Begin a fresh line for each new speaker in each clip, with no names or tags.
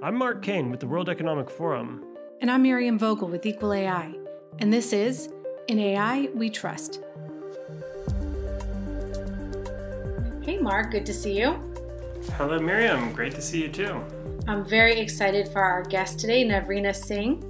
I'm Mark Caine with the World Economic Forum.
And I'm Miriam Vogel with Equal AI. And this is In AI We Trust. Hey, Mark, good to see you.
Hello, Miriam. Great to see you too.
I'm very excited for our guest today, Navrina Singh.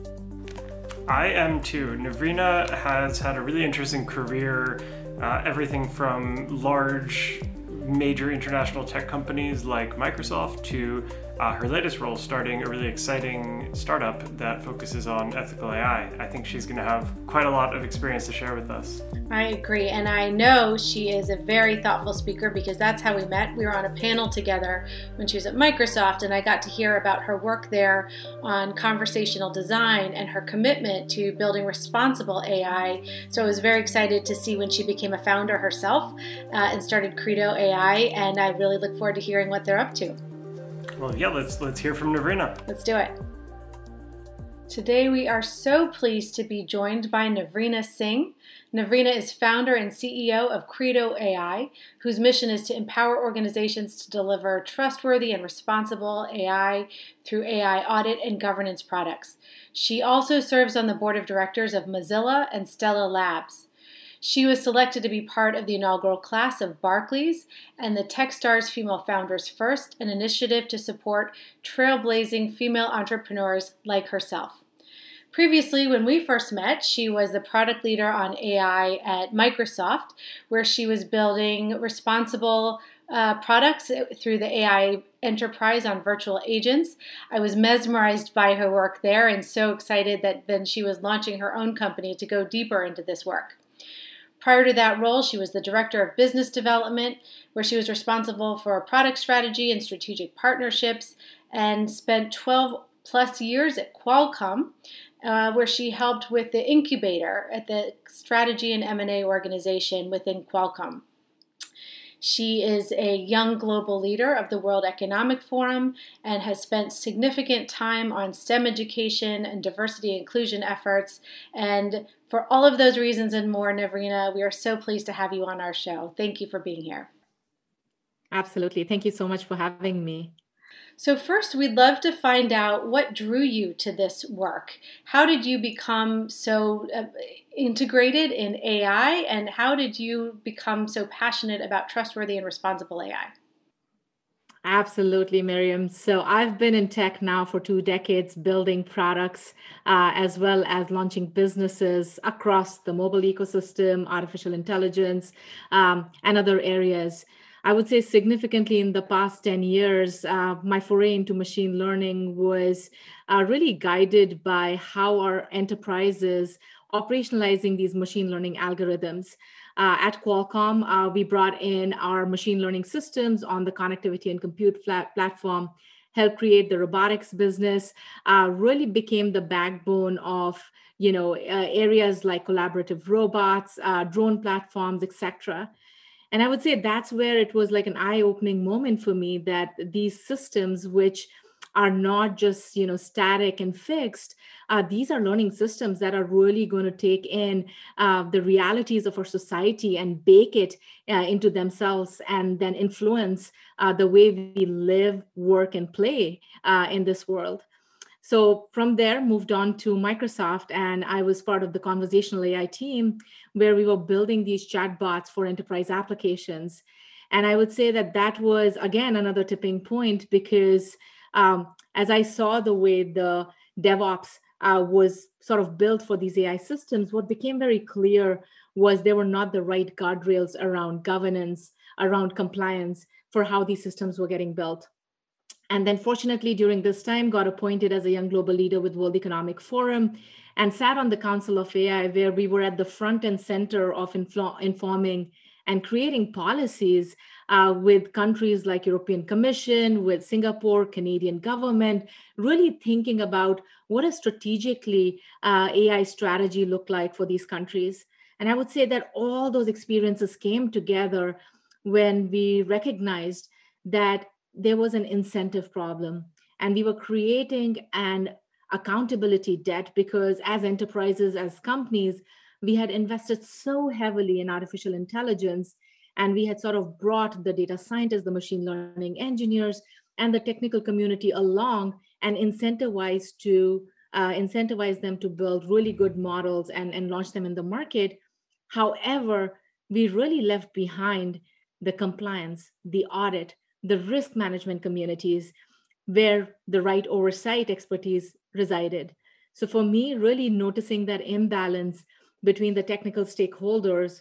I am too. Navrina has had a really interesting career, uh, everything from large major international tech companies like Microsoft to uh, her latest role starting a really exciting startup that focuses on ethical AI. I think she's going to have quite a lot of experience to share with us.
I agree. And I know she is a very thoughtful speaker because that's how we met. We were on a panel together when she was at Microsoft, and I got to hear about her work there on conversational design and her commitment to building responsible AI. So I was very excited to see when she became a founder herself uh, and started Credo AI. And I really look forward to hearing what they're up to.
Well, yeah, let's let's hear from Navrina.
Let's do it. Today we are so pleased to be joined by Navrina Singh. Navrina is founder and CEO of Credo AI, whose mission is to empower organizations to deliver trustworthy and responsible AI through AI audit and governance products. She also serves on the board of directors of Mozilla and Stella Labs. She was selected to be part of the inaugural class of Barclays and the Techstars Female Founders First, an initiative to support trailblazing female entrepreneurs like herself. Previously, when we first met, she was the product leader on AI at Microsoft, where she was building responsible uh, products through the AI enterprise on virtual agents. I was mesmerized by her work there and so excited that then she was launching her own company to go deeper into this work. Prior to that role, she was the Director of Business Development, where she was responsible for product strategy and strategic partnerships, and spent 12 plus years at Qualcomm, uh, where she helped with the incubator at the strategy and M&A organization within Qualcomm. She is a young global leader of the World Economic Forum and has spent significant time on STEM education and diversity inclusion efforts. And for all of those reasons and more, Navrina, we are so pleased to have you on our show. Thank you for being here.
Absolutely. Thank you so much for having me.
So, first, we'd love to find out what drew you to this work. How did you become so uh, integrated in AI, and how did you become so passionate about trustworthy and responsible AI?
Absolutely, Miriam. So I've been in tech now for two decades, building products uh, as well as launching businesses across the mobile ecosystem, artificial intelligence, um, and other areas. I would say significantly in the past 10 years, uh, my foray into machine learning was uh, really guided by how our enterprises operationalizing these machine learning algorithms. Uh, at Qualcomm, uh, we brought in our machine learning systems on the connectivity and compute platform, helped create the robotics business, uh, really became the backbone of you know uh, areas like collaborative robots, uh, drone platforms, etc and i would say that's where it was like an eye-opening moment for me that these systems which are not just you know static and fixed uh, these are learning systems that are really going to take in uh, the realities of our society and bake it uh, into themselves and then influence uh, the way we live work and play uh, in this world so from there, moved on to Microsoft, and I was part of the conversational AI team where we were building these chatbots for enterprise applications. And I would say that that was again another tipping point because um, as I saw the way the DevOps uh, was sort of built for these AI systems, what became very clear was there were not the right guardrails around governance, around compliance for how these systems were getting built. And then fortunately during this time got appointed as a young global leader with world economic forum and sat on the council of ai where we were at the front and center of informing and creating policies uh, with countries like european commission with singapore canadian government really thinking about what a strategically uh, ai strategy look like for these countries. And i would say that all those experiences came together when we recognized that there was an incentive problem and we were creating an accountability debt because as enterprises as companies we had invested so heavily in artificial intelligence and we had sort of brought the data scientists the machine learning engineers and the technical community along and incentivized to uh, incentivize them to build really good models and, and launch them in the market. However, we really left behind the compliance, the audit, the risk management communities where the right oversight expertise resided. So for me, really noticing that imbalance between the technical stakeholders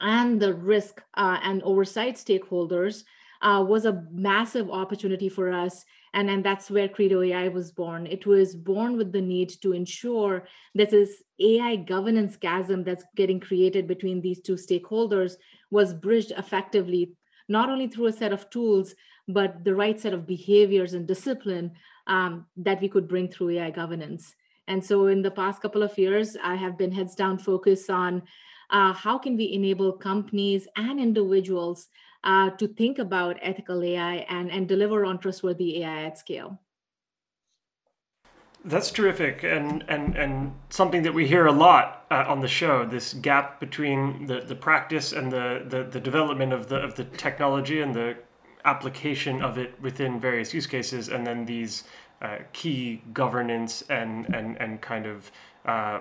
and the risk uh, and oversight stakeholders uh, was a massive opportunity for us. And, and that's where Credo AI was born. It was born with the need to ensure that this AI governance chasm that's getting created between these two stakeholders was bridged effectively, not only through a set of tools, but the right set of behaviors and discipline um, that we could bring through AI governance. And so in the past couple of years, I have been heads down focused on uh, how can we enable companies and individuals uh, to think about ethical AI and, and deliver on trustworthy AI at scale.
That's terrific, and and and something that we hear a lot uh, on the show. This gap between the, the practice and the, the, the development of the of the technology and the application of it within various use cases, and then these uh, key governance and and and kind of uh,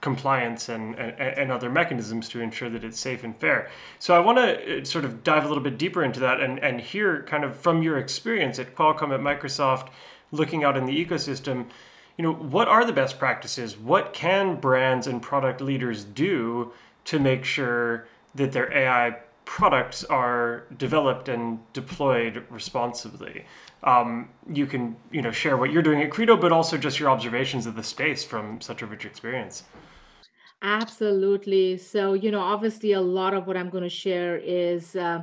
compliance and, and, and other mechanisms to ensure that it's safe and fair. So I want to uh, sort of dive a little bit deeper into that and and hear kind of from your experience at Qualcomm at Microsoft, looking out in the ecosystem. You know, what are the best practices? What can brands and product leaders do to make sure that their AI products are developed and deployed responsibly. Um, you can you know share what you're doing at Credo, but also just your observations of the space from such a rich experience.
Absolutely. So you know, obviously, a lot of what I'm going to share is. Uh,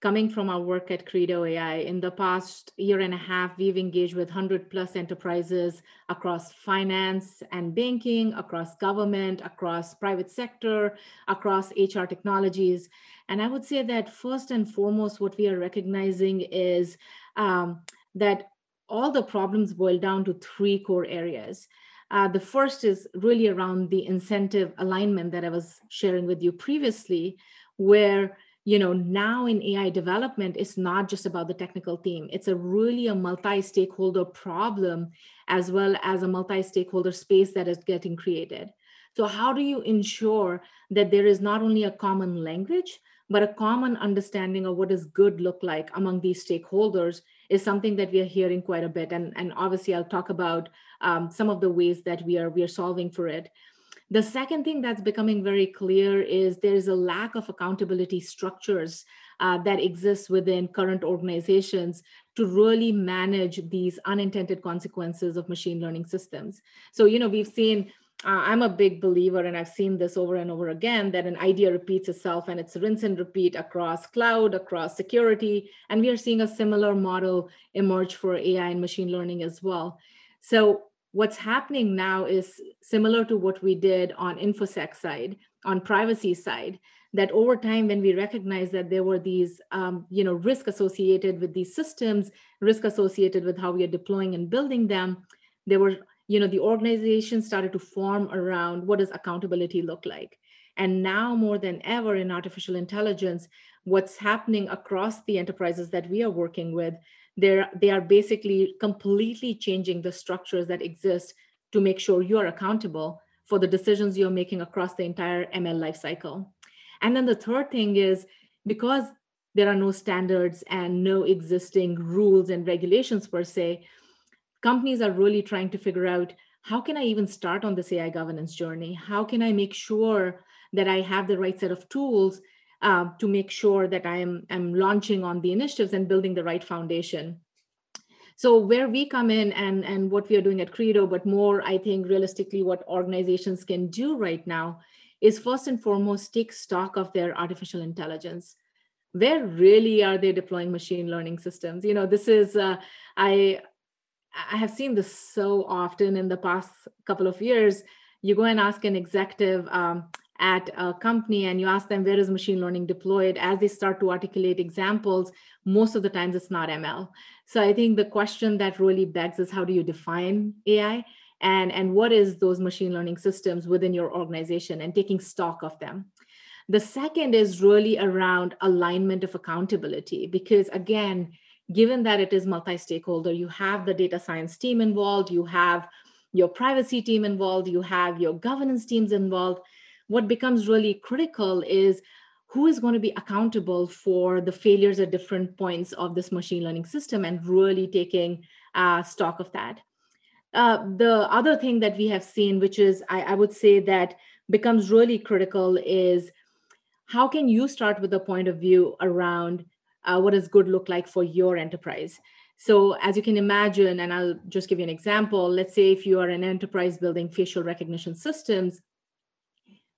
coming from our work at Credo AI. In the past year and a half, we've engaged with 100 plus enterprises across finance and banking, across government, across private sector, across HR technologies. And I would say that first and foremost, what we are recognizing is um, that all the problems boil down to three core areas. Uh, the first is really around the incentive alignment that I was sharing with you previously, where you know now in ai development it's not just about the technical team it's a really a multi-stakeholder problem as well as a multi-stakeholder space that is getting created so how do you ensure that there is not only a common language but a common understanding of what does good look like among these stakeholders is something that we are hearing quite a bit and, and obviously i'll talk about um, some of the ways that we are we are solving for it the second thing that's becoming very clear is there's a lack of accountability structures uh, that exist within current organizations to really manage these unintended consequences of machine learning systems. So, you know, we've seen uh, I'm a big believer, and I've seen this over and over again, that an idea repeats itself and it's rinse and repeat across cloud, across security. And we are seeing a similar model emerge for AI and machine learning as well. So what's happening now is similar to what we did on infosec side on privacy side that over time when we recognize that there were these um, you know risk associated with these systems risk associated with how we are deploying and building them there were you know the organization started to form around what does accountability look like? And now more than ever in artificial intelligence what's happening across the enterprises that we are working with they're they are basically completely changing the structures that exist to make sure you are accountable for the decisions you're making across the entire ml lifecycle and then the third thing is because there are no standards and no existing rules and regulations per se companies are really trying to figure out how can i even start on this ai governance journey how can i make sure that i have the right set of tools uh, to make sure that I am, am launching on the initiatives and building the right foundation. So where we come in and, and what we are doing at Credo, but more, I think realistically what organizations can do right now is first and foremost take stock of their artificial intelligence. Where really are they deploying machine learning systems? You know, this is uh, I I have seen this so often in the past couple of years. You go and ask an executive, um, at a company and you ask them where is machine learning deployed? As they start to articulate examples most of the times it's not ml so i think the question that really begs is how do you define ai and and what is those machine learning systems within your organization and taking stock of them? The second is really around alignment of accountability because again given that it is multi-stakeholder you have the data science team involved you have your privacy team involved you have your governance teams involved what becomes really critical is who is going to be accountable for the failures at different points of this machine learning system and really taking uh, stock of that. Uh, the other thing that we have seen which is I, I would say that becomes really critical is how can you start with a point of view around uh, what does good look like for your enterprise? So as you can imagine and i'll just give you an example let's say if you are an enterprise building facial recognition systems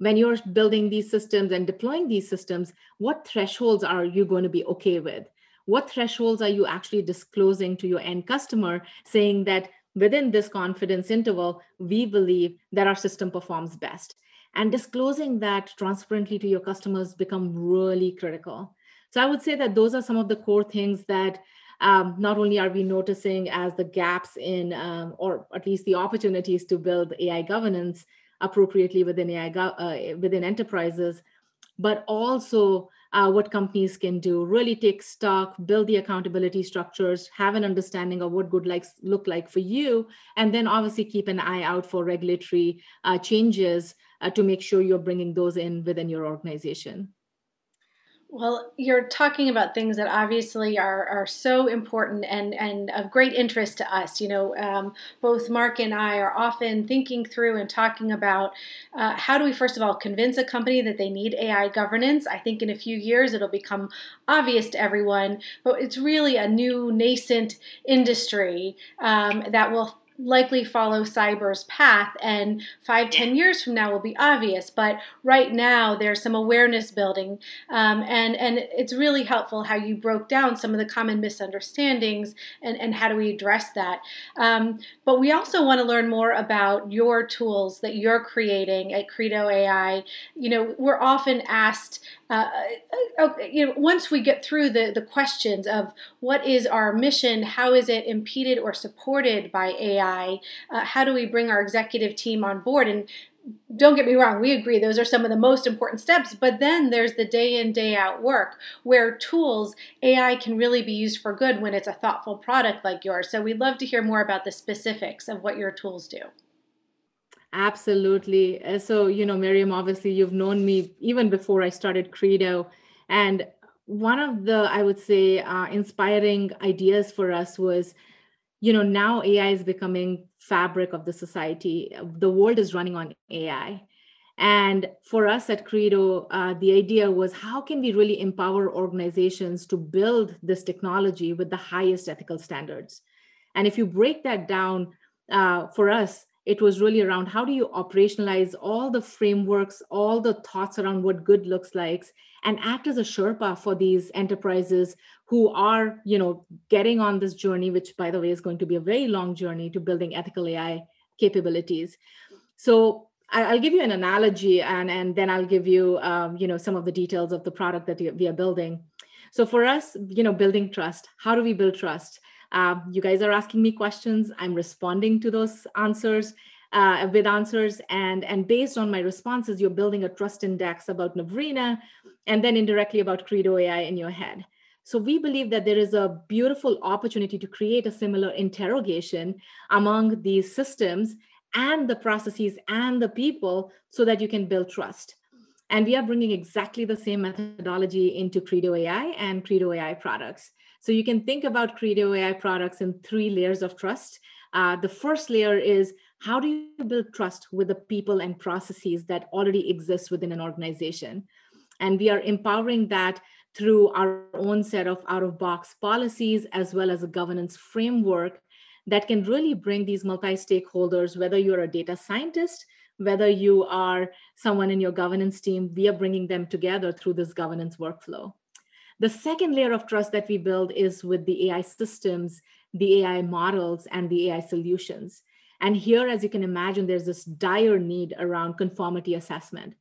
when you're building these systems and deploying these systems what thresholds are you going to be okay with? What thresholds are you actually disclosing to your end customer saying that within this confidence interval we believe that our system performs best? And disclosing that transparently to your customers become really critical so i would say that those are some of the core things that um, not only are we noticing as the gaps in um, or at least the opportunities to build ai governance appropriately within ai uh, within enterprises but also uh, what companies can do really take stock build the accountability structures have an understanding of what good likes look like for you and then obviously keep an eye out for regulatory uh, changes uh, to make sure you're bringing those in within your organization
well, you're talking about things that obviously are, are so important and, and of great interest to us. You know, um, both Mark and I are often thinking through and talking about uh, how do we, first of all, convince a company that they need AI governance. I think in a few years it'll become obvious to everyone, but it's really a new nascent industry um, that will likely follow cyber's path and five ten years from now will be obvious but right now there's some awareness building um, and and it's really helpful how you broke down some of the common misunderstandings and and how do we address that. Um, but we also want to learn more about your tools that you're creating at credo ai you know we're often asked uh, uh, you know, once we get through the, the questions of what is our mission, how is it impeded or supported by AI, uh, how do we bring our executive team on board, and don't get me wrong, we agree those are some of the most important steps, but then there's the day in, day out work where tools, AI can really be used for good when it's a thoughtful product like yours. So we'd love to hear more about the specifics of what your tools do.
Absolutely. Uh, so, you know, Miriam, obviously you've known me even before I started Credo. And one of the, I would say, uh, inspiring ideas for us was, you know, now AI is becoming fabric of the society. The world is running on AI. And for us at Credo, uh, the idea was how can we really empower organizations to build this technology with the highest ethical standards? And if you break that down uh, for us, it was really around how do you operationalize all the frameworks all the thoughts around what good looks like and act as a sherpa for these enterprises who are you know getting on this journey which by the way is going to be a very long journey to building ethical ai capabilities. So i'll give you an analogy and, and then i'll give you um, you know some of the details of the product that we are building. So for us you know building trust how do we build trust uh, you guys are asking me questions. I'm responding to those answers uh, with answers. And, and based on my responses, you're building a trust index about Navrina and then indirectly about Credo AI in your head. So we believe that there is a beautiful opportunity to create a similar interrogation among these systems and the processes and the people so that you can build trust. And we are bringing exactly the same methodology into Credo AI and Credo AI products. So you can think about Credo AI products in three layers of trust. Uh, the first layer is how do you build trust with the people and processes that already exist within an organization? And we are empowering that through our own set of out of box policies as well as a governance framework that can really bring these multi stakeholders, whether you're a data scientist, whether you are someone in your governance team, we are bringing them together through this governance workflow. The second layer of trust that we build is with the AI systems, the AI models, and the AI solutions. And here, as you can imagine, there's this dire need around conformity assessment.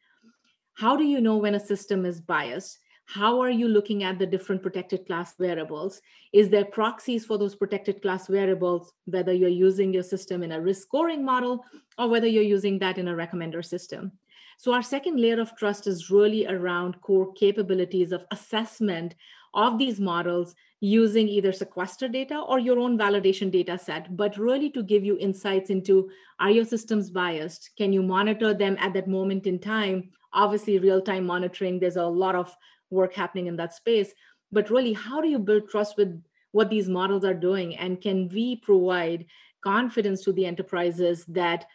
How do you know when a system is biased? How are you looking at the different protected class variables? Is there proxies for those protected class variables, whether you're using your system in a risk scoring model or whether you're using that in a recommender system? So, our second layer of trust is really around core capabilities of assessment of these models using either sequester data or your own validation data set, but really to give you insights into are your systems biased? Can you monitor them at that moment in time? Obviously, real time monitoring, there's a lot of work happening in that space. But really, how do you build trust with what these models are doing? And can we provide confidence to the enterprises that,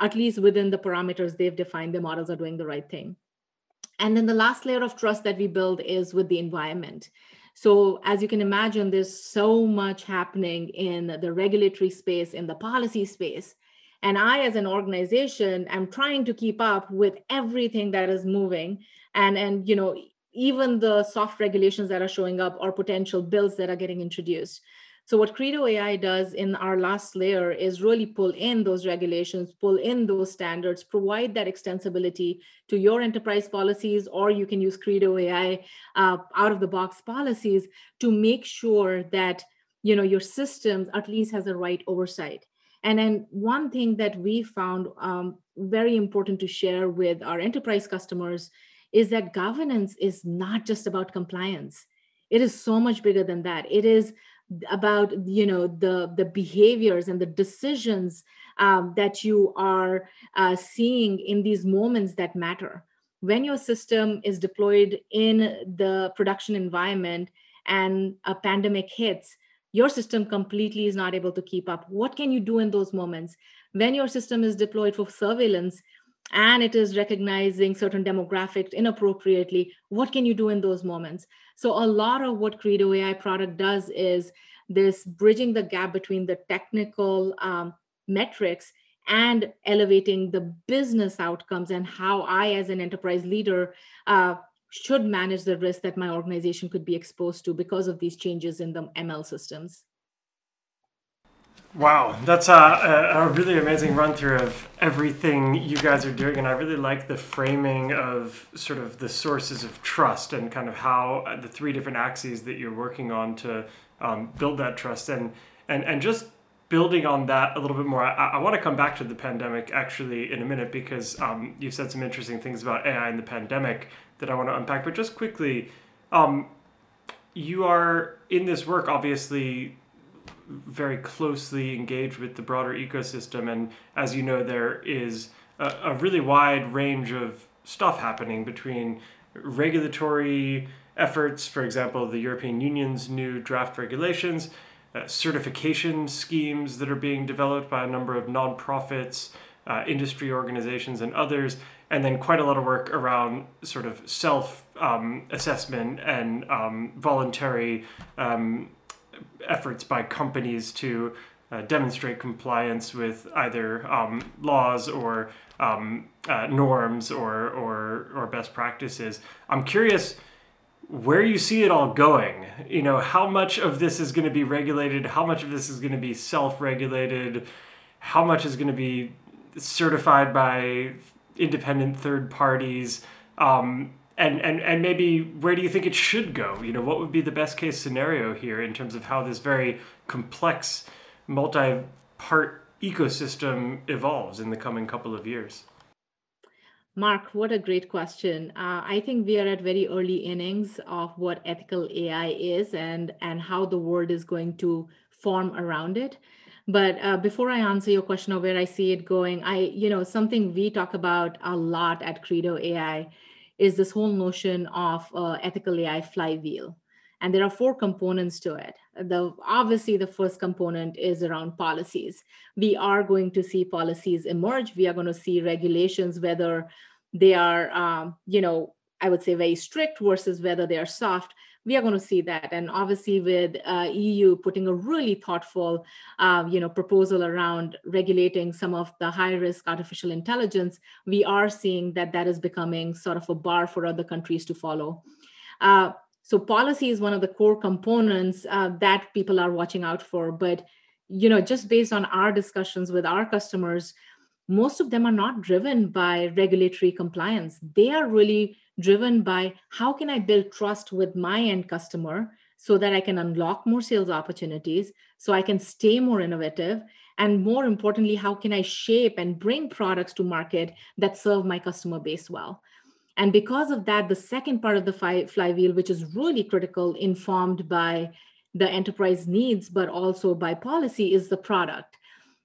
at least within the parameters they've defined, the models are doing the right thing? And then the last layer of trust that we build is with the environment. So, as you can imagine, there's so much happening in the regulatory space, in the policy space. And I, as an organization, am trying to keep up with everything that is moving. And, and you know, even the soft regulations that are showing up or potential bills that are getting introduced. So what Credo AI does in our last layer is really pull in those regulations, pull in those standards, provide that extensibility to your enterprise policies, or you can use Credo AI uh, out of the box policies to make sure that you know your systems at least has the right oversight. And then one thing that we found um, very important to share with our enterprise customers is that governance is not just about compliance. It is so much bigger than that. It is about you know the the behaviors and the decisions um, that you are uh, seeing in these moments that matter. When your system is deployed in the production environment and a pandemic hits your system completely is not able to keep up. What can you do in those moments? When your system is deployed for surveillance and it is recognizing certain demographics inappropriately. What can you do in those moments? So a lot of what credo ai product does is this bridging the gap between the technical um, metrics and elevating the business outcomes and how i as an enterprise leader uh, should manage the risk that my organization could be exposed to because of these changes in the ml systems
Wow, that's a, a, really amazing run through of everything you guys are doing. And I really like the framing of sort of the sources of trust and kind of how uh, the three different axes that you're working on to um, build that trust. And, and, and just building on that a little bit more, I, I want to come back to the pandemic actually in a minute because um, you said some interesting things about AI and the pandemic that I want to unpack. But just quickly, um, you are in this work obviously very closely engaged with the broader ecosystem. And as you know, there is a, a really wide range of stuff happening between regulatory efforts, for example, the European Union's new draft regulations, uh, certification schemes that are being developed by a number of nonprofits, uh, industry organizations, and others, and then quite a lot of work around sort of self um, assessment and um, voluntary um, efforts by companies to uh, demonstrate compliance with either um, laws or um, uh, norms or, or, or best practices. I'm curious where you see it all going. You know, how much of this is going to be regulated, how much of this is going to be self regulated, how much is going to be certified by independent third parties. Um, and and and maybe where do you think it should go? You know what would be the best case scenario here in terms of how this very complex multi-part ecosystem evolves in the coming couple of years?
Mark what a great question. Uh, i think we are at very early innings of what ethical ai is and and how the world is going to form around it. But uh, before i answer your question of where i see it going i you know something we talk about a lot at credo ai is this whole notion of uh, ethical AI flywheel. And there are four components to it. The obviously the first component is around policies. We are going to see policies emerge. We are going to see regulations, whether they are, um, you know, I would say very strict versus whether they are soft we are going to see that. And obviously with uh, eu putting a really thoughtful uh, you know proposal around regulating some of the high risk artificial intelligence we are seeing that that is becoming sort of a bar for other countries to follow. Uh, so policy is one of the core components uh, that people are watching out for. But you know just based on our discussions with our customers most of them are not driven by regulatory compliance. They are really driven by how can I build trust with my end customer so that I can unlock more sales opportunities, so I can stay more innovative, and more importantly how can i shape and bring products to market that serve my customer base well. And because of that the second part of the fly, flywheel which is really critical informed by the enterprise needs but also by policy is the product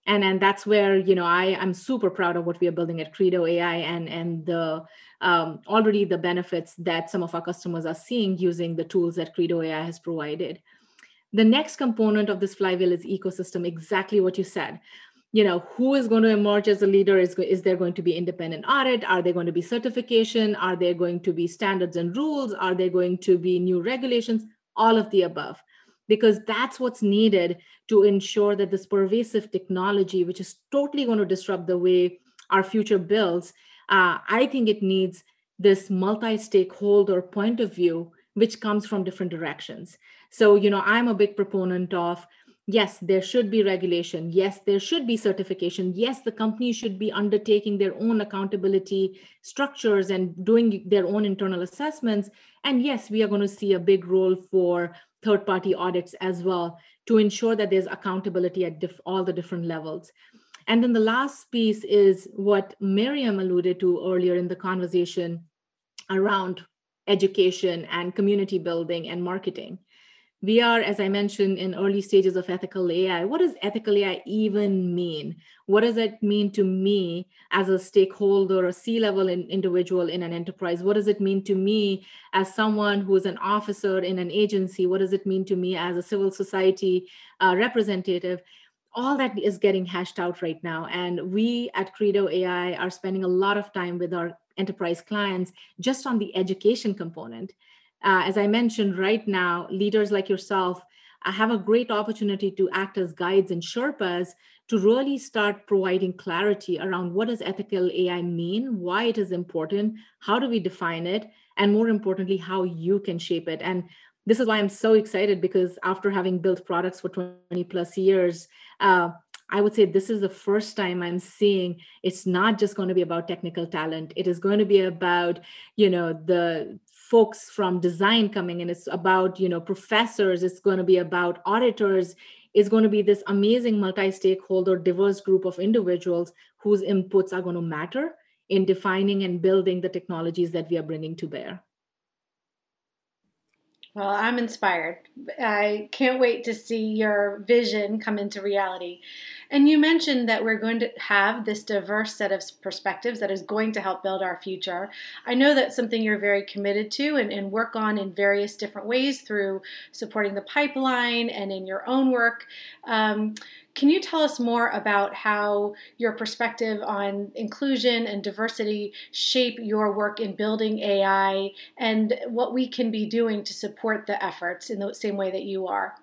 and and that's where you know i i'm super proud of what we are building at credo ai and and the um, already the benefits that some of our customers are seeing using the tools that credo ai has provided. The next component of this flywheel is ecosystem exactly what you said. You know who is going to emerge as a leader? Is, is there going to be independent audit? Are there going to be certification? Are there going to be standards and rules? Are there going to be new regulations? All of the above because that's what's needed to ensure that this pervasive technology, which is totally going to disrupt the way our future builds, uh, I think it needs this multi stakeholder point of view, which comes from different directions. So, you know, I'm a big proponent of yes, there should be regulation. Yes, there should be certification. Yes, the company should be undertaking their own accountability structures and doing their own internal assessments. And yes, we are going to see a big role for third party audits as well to ensure that there's accountability at diff- all the different levels. And then the last piece is what Miriam alluded to earlier in the conversation around education and community building and marketing we are, as I mentioned, in early stages of ethical AI. What does ethical AI even mean? What does it mean to me as a stakeholder, a C level individual in an enterprise? What does it mean to me as someone who is an officer in an agency? What does it mean to me as a civil society uh, representative? All that is getting hashed out right now. And we at Credo AI are spending a lot of time with our enterprise clients just on the education component uh, as I mentioned, right now, leaders like yourself uh, have a great opportunity to act as guides and Sherpas to really start providing clarity around what does ethical AI mean, why it is important, how do we define it, and more importantly, how you can shape it. And this is why I'm so excited because after having built products for 20 plus years, uh, I would say this is the first time I'm seeing it's not just going to be about technical talent. It is going to be about, you know, the folks from design coming in it's about you know professors it's going to be about auditors it's going to be this amazing multi-stakeholder diverse group of individuals whose inputs are going to matter in defining and building the technologies that we are bringing to bear
well, I'm inspired. I can't wait to see your vision come into reality. And you mentioned that we're going to have this diverse set of perspectives that is going to help build our future. I know that's something you're very committed to and, and work on in various different ways through supporting the pipeline and in your own work. Um, can you tell us more about how your perspective on inclusion and diversity shape your work in building AI and what we can be doing to support the efforts in the same way that you are?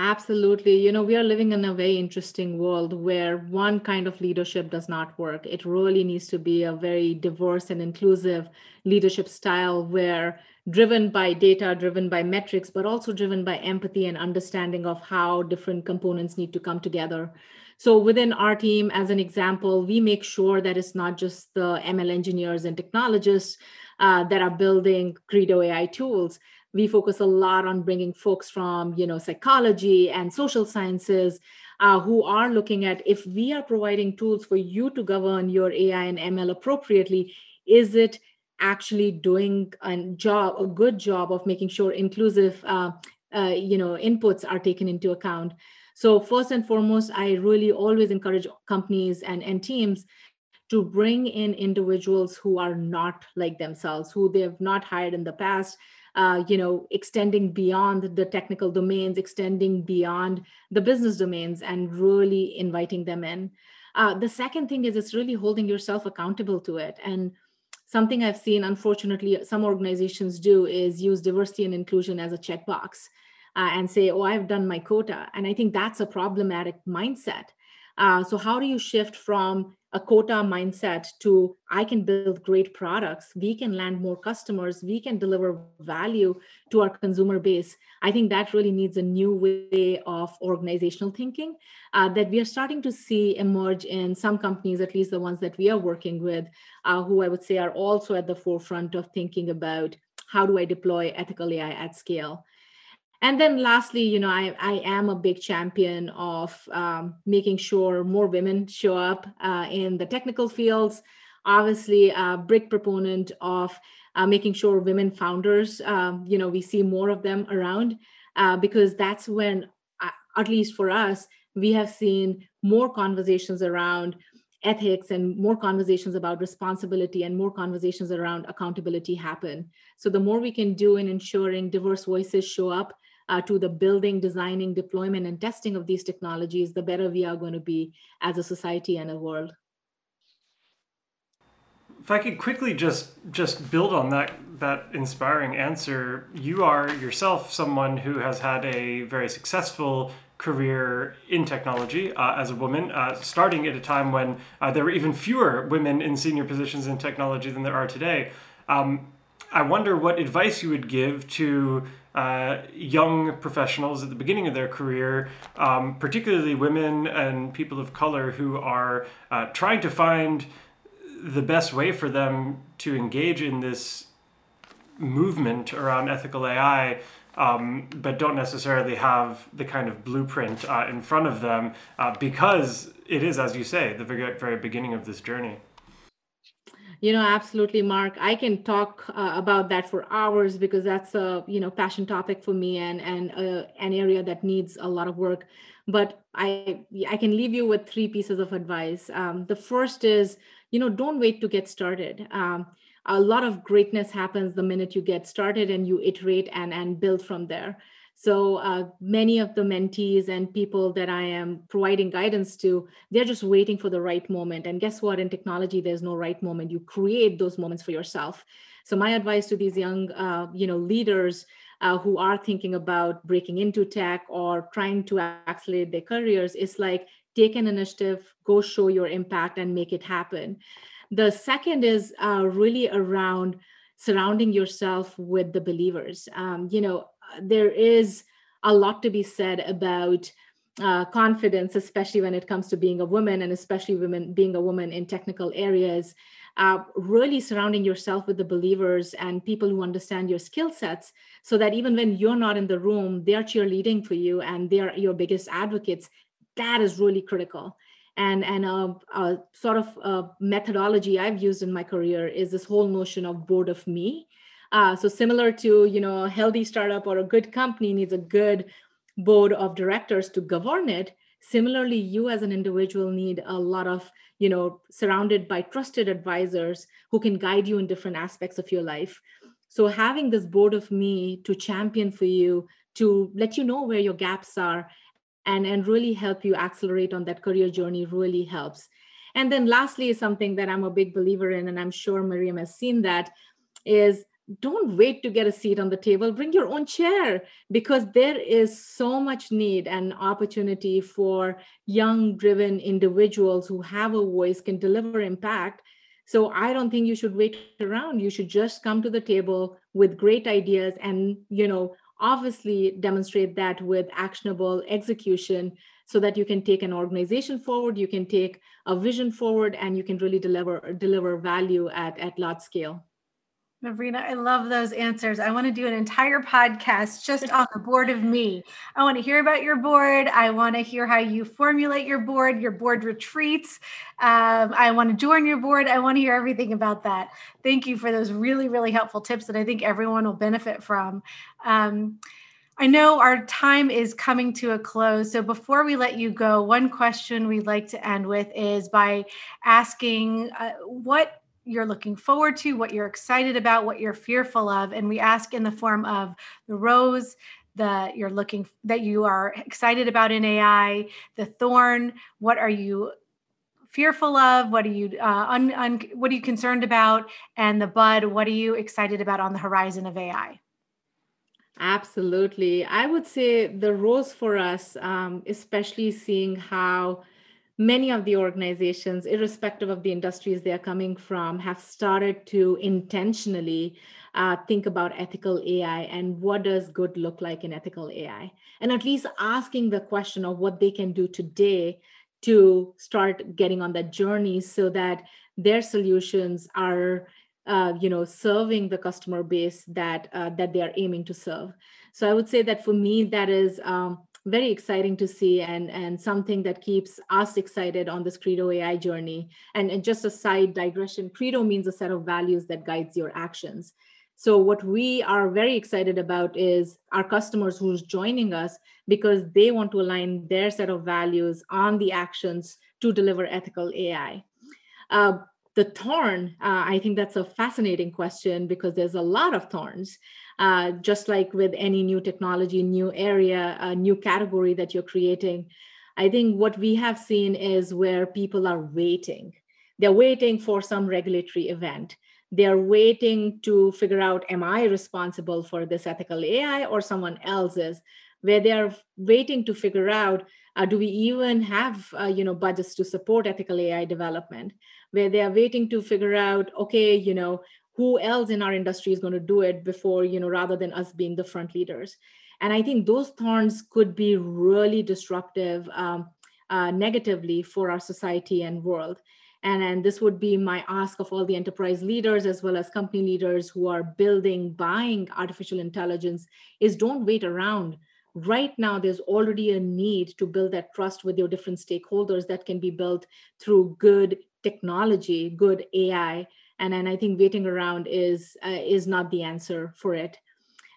Absolutely. You know, we are living in a very interesting world where one kind of leadership does not work. It really needs to be a very diverse and inclusive leadership style where driven by data, driven by metrics, but also driven by empathy and understanding of how different components need to come together. So within our team, as an example, we make sure that it's not just the ML engineers and technologists uh, that are building Credo AI tools, we focus a lot on bringing folks from you know psychology and social sciences uh, who are looking at if we are providing tools for you to govern your ai and ml appropriately is it actually doing a job a good job of making sure inclusive uh, uh, you know inputs are taken into account? So first and foremost i really always encourage companies and, and teams to bring in individuals who are not like themselves who they have not hired in the past uh, you know, extending beyond the technical domains, extending beyond the business domains, and really inviting them in. Uh, the second thing is it's really holding yourself accountable to it. And something I've seen, unfortunately, some organizations do is use diversity and inclusion as a checkbox uh, and say, oh, I've done my quota. And I think that's a problematic mindset. Uh, so, how do you shift from a quota mindset to I can build great products, we can land more customers, we can deliver value to our consumer base. I think that really needs a new way of organizational thinking uh, that we are starting to see emerge in some companies, at least the ones that we are working with, uh, who I would say are also at the forefront of thinking about how do I deploy ethical AI at scale. And then lastly you know i, I am a big champion of um, making sure more women show up uh, in the technical fields. Obviously a big proponent of uh, making sure women founders um, you know we see more of them around uh, because that's when uh, at least for us we have seen more conversations around ethics and more conversations about responsibility and more conversations around accountability happen. So the more we can do in ensuring diverse voices show up uh, to the building, designing, deployment, and testing of these technologies, the better we are going to be as a society and a world.
If I could quickly just just build on that that inspiring answer, you are yourself someone who has had a very successful career in technology uh, as a woman, uh, starting at a time when uh, there were even fewer women in senior positions in technology than there are today. Um, I wonder what advice you would give to uh, young professionals at the beginning of their career, um, particularly women and people of color who are uh, trying to find the best way for them to engage in this movement around ethical AI. Um, but don't necessarily have the kind of blueprint uh, in front of them uh, because it is, as you say, the very, very beginning of this journey.
You know, absolutely, Mark. I can talk uh, about that for hours because that's a you know passion topic for me and and uh, an area that needs a lot of work. But I I can leave you with three pieces of advice. Um, the first is you know don't wait to get started. Um, a lot of greatness happens the minute you get started and you iterate and and build from there. So uh, many of the mentees and people that I am providing guidance to, they're just waiting for the right moment. And guess what? In technology, there's no right moment. You create those moments for yourself. So my advice to these young, uh, you know, leaders uh, who are thinking about breaking into tech or trying to accelerate their careers is like take an initiative, go show your impact, and make it happen. The second is uh, really around surrounding yourself with the believers. Um, you know, there is a lot to be said about uh, confidence, especially when it comes to being a woman, and especially women being a woman in technical areas. Uh, really surrounding yourself with the believers and people who understand your skill sets, so that even when you're not in the room, they're cheerleading for you and they're your biggest advocates. That is really critical. And and a, a sort of a methodology I've used in my career is this whole notion of board of me uh, so similar to you know a healthy startup or a good company needs a good board of directors to govern it. Similarly, you as an individual need a lot of you know surrounded by trusted advisors who can guide you in different aspects of your life. So having this board of me to champion for you to let you know where your gaps are and and really help you accelerate on that career journey really helps and then lastly is something that i'm a big believer in and i'm sure miriam has seen that is don't wait to get a seat on the table. Bring your own chair because there is so much need and opportunity for young driven individuals who have a voice can deliver impact. So i don't think you should wait around. You should just come to the table with great ideas and you know obviously demonstrate that with actionable execution so that you can take an organization forward you can take a vision forward and you can really deliver deliver value at at large scale
Navrina, I love those answers. I want to do an entire podcast just on the board of me. I want to hear about your board. I want to hear how you formulate your board, your board retreats. Um, I want to join your board. I want to hear everything about that. Thank you for those really, really helpful tips that I think everyone will benefit from. Um, I know our time is coming to a close. So before we let you go, one question we'd like to end with is by asking uh, what you're looking forward to, what you're excited about, what you're fearful of. And we ask in the form of the rose, that you're looking that you are excited about in AI, the thorn, what are you fearful of? What are you uh, un, un, what are you concerned about? And the bud, what are you excited about on the horizon of AI?
Absolutely. I would say the rose for us, um, especially seeing how many of the organizations, irrespective of the industries they're coming from, have started to intentionally uh, think about ethical AI and what does good look like in ethical AI, and at least asking the question of what they can do today to start getting on that journey so that their solutions are uh, you know serving the customer base that uh, that they are aiming to serve. So I would say that for me, that is um, very exciting to see and, and something that keeps us excited on this Credo AI journey. And, and just a side digression, Credo means a set of values that guides your actions. So what we are very excited about is our customers who's joining us because they want to align their set of values on the actions to deliver ethical AI. Uh, the thorn, uh, I think that's a fascinating question because there's a lot of thorns. Uh, just like with any new technology, new area, a new category that you're creating, I think what we have seen is where people are waiting. They're waiting for some regulatory event. They're waiting to figure out am i responsible for this ethical ai or someone else's? Where they're waiting to figure out uh, do we even have uh, you know budgets to support ethical ai development? Where they are waiting to figure out okay you know who else in our industry is going to do it before you know rather than us being the front leaders and i think those thorns could be really disruptive um, uh, negatively for our society and world and, and this would be my ask of all the enterprise leaders as well as company leaders who are building, buying artificial intelligence is don't wait around. Right now, there's already a need to build that trust with your different stakeholders that can be built through good technology, good AI. And, and I think waiting around is, uh, is not the answer for it.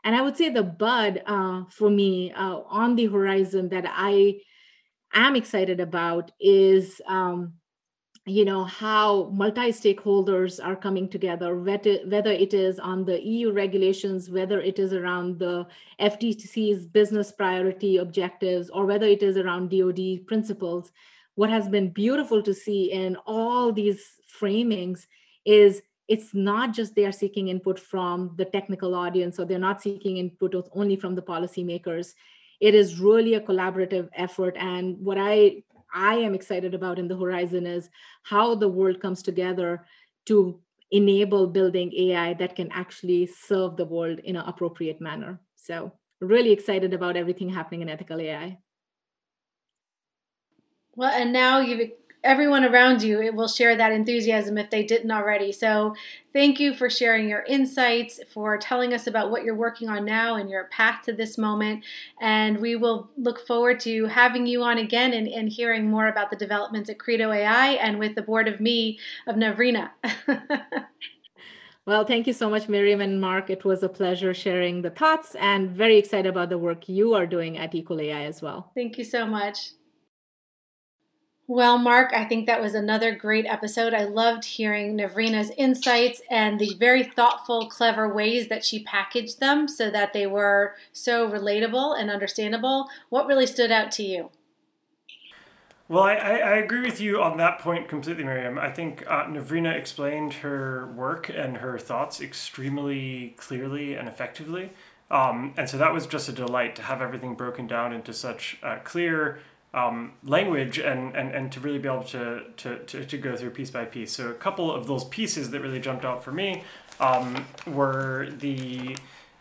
And I would say the bud uh, for me uh, on the horizon that I am excited about is um, you know how multi-stakeholders are coming together whether it is on the eu regulations whether it is around the ftc's business priority objectives or whether it is around dod principles what has been beautiful to see in all these framings is it's not just they are seeking input from the technical audience or they're not seeking input only from the policymakers it is really a collaborative effort and what i I am excited about in the horizon is how the world comes together to enable building AI that can actually serve the world in an appropriate manner. So, really excited about everything happening in ethical AI.
Well, and now you've everyone around you it will share that enthusiasm if they didn't already. So, thank you for sharing your insights, for telling us about what you're working on now and your path to this moment. And we will look forward to having you on again and, and hearing more about the developments at Credo AI and with the board of me of Navrina.
Well, thank you so much, Miriam and Mark. It was a pleasure sharing the thoughts and very excited about the work you are doing at Equal AI as well.
Thank you so much. Well, Mark, I think that was another great episode. I loved hearing Navrina's insights and the very thoughtful, clever ways that she packaged them so that they were so relatable and understandable. What really stood out to you?
Well, I, I, agree with you on that point completely, Miriam. I think uh, Navrina explained her work and her thoughts extremely clearly and effectively. Um, and so that was just a delight to have everything broken down into such uh, clear, um, language and, and, and to really be able to, to, to, to, go through piece by piece. So a couple of those pieces that really jumped out for me um, were the,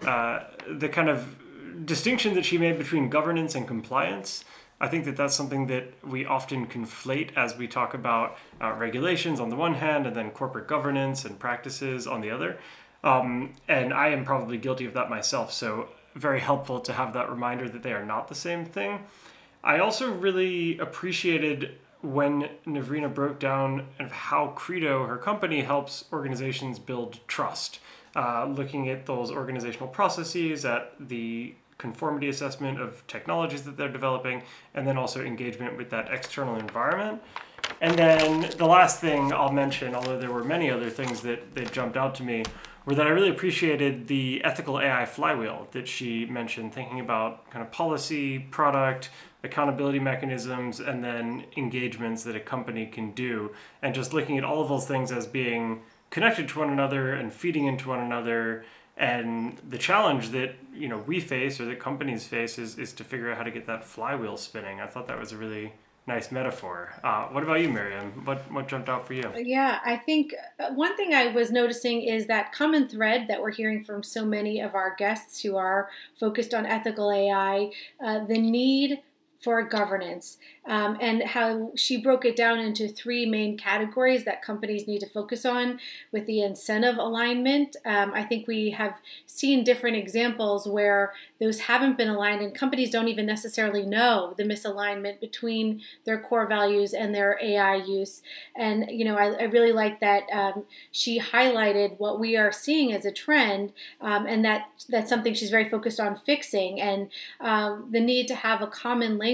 uh, the kind of distinction that she made between governance and compliance. I think that that's something that we often conflate as we talk about uh, regulations on the one hand and then corporate governance and practices on the other. Um, and I am probably guilty of that myself. So very helpful to have that reminder that they are not the same thing. I also really appreciated when Navrina broke down of how Credo, her company, helps organizations build trust. Uh, looking at those organizational processes, at the conformity assessment of technologies that they're developing, and then also engagement with that external environment. And then the last thing I'll mention, although there were many other things that, that jumped out to me, were that I really appreciated the ethical AI flywheel that she mentioned, thinking about kind of policy, product, accountability mechanisms, and then engagements that a company can do, and just looking at all of those things as being connected to one another and feeding into one another. And the challenge that you know we face or that companies face is, is to figure out how to get that flywheel spinning. I thought that was a really nice metaphor. Uh, what about you, Miriam? What what jumped out for you?
Yeah, I think uh, one thing I was noticing is that common thread that we're hearing from so many of our guests who are focused on ethical AI, uh, the need for governance um, and how she broke it down into three main categories that companies need to focus on with the incentive alignment. Um, I think we have seen different examples where those haven't been aligned, and companies don't even necessarily know the misalignment between their core values and their AI use. And you know, I, I really like that um, she highlighted what we are seeing as a trend, um, and that that's something she's very focused on fixing, and um, the need to have a common language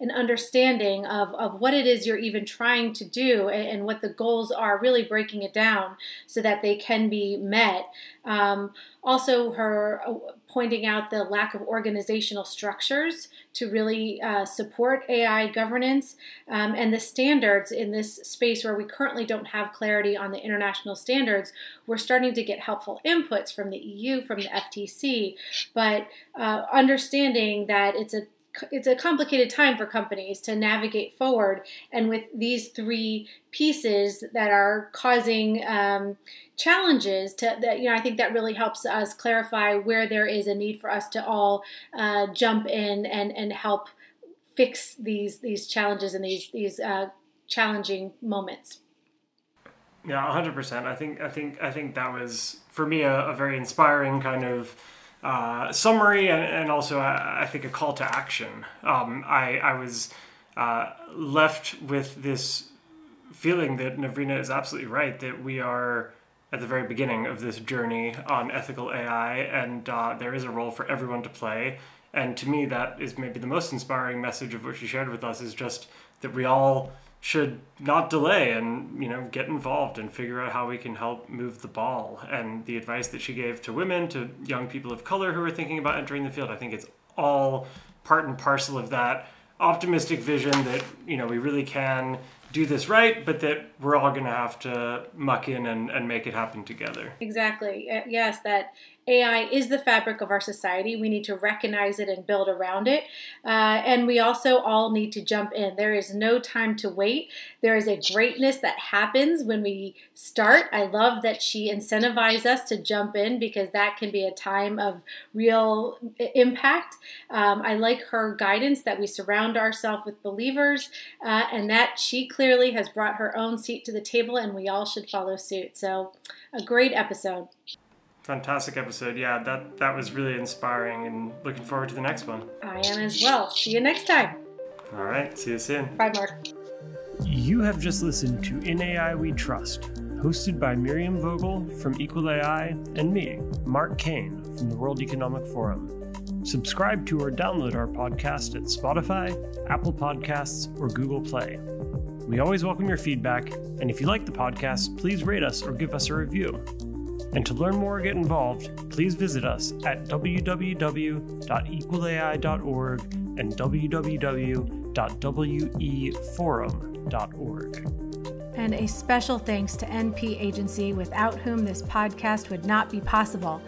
and understanding of, of what it is you're even trying to do and, and what the goals are, really breaking it down so that they can be met. Um, also, her uh, pointing out the lack of organizational structures to really uh, support AI governance um, and the standards in this space where we currently don't have clarity on the international standards. We're starting to get helpful inputs from the EU, from the FTC, but uh, understanding that it's a it's a complicated time for companies to navigate forward. And with these three pieces that are causing um, challenges, to that you know, I think that really helps us clarify where there is a need for us to all uh, jump in and and help fix these these challenges and these these uh, challenging moments.
Yeah, hundred percent. I think I think I think that was for me a, a very inspiring kind of uh, summary and, and also I, I, think a call to action. Um, I, I was uh, left with this feeling that Navrina is absolutely right that we are at the very beginning of this journey on ethical AI and uh, there is a role for everyone to play. And to me, that is maybe the most inspiring message of what she shared with us is just that we all should not delay and you know get involved and figure out how we can help move the ball. And the advice that she gave to women to young people of color who are thinking about entering the field i think it's all part and parcel of that optimistic vision that you know we really can do this right but that we're all going to have to muck in and, and make it happen together.
Exactly. Yes that AI is the fabric of our society. We need to recognize it and build around it. Uh, and we also all need to jump in. There is no time to wait. There is a greatness that happens when we start. I love that she incentivizes us to jump in because that can be a time of real impact. Um, I like her guidance that we surround ourselves with believers uh, and that she clearly has brought her own seat to the table and we all should follow suit. So, a great episode.
Fantastic episode. Yeah, that that was really inspiring and looking forward to the next one.
I am as well. See you next time.
All right, see you soon.
Bye, Mark.
You have just listened to In AI We Trust, hosted by Miriam Vogel from Equal AI and me, Mark Caine from the World Economic Forum. Subscribe to or download our podcast at Spotify, Apple Podcasts, or Google Play. We always welcome your feedback, and if you like the podcast, please rate us or give us a review. And to learn more or get involved, please visit us at www.equalai.org and www.weforum.org.
And a special thanks to NP Agency, without whom this podcast would not be possible.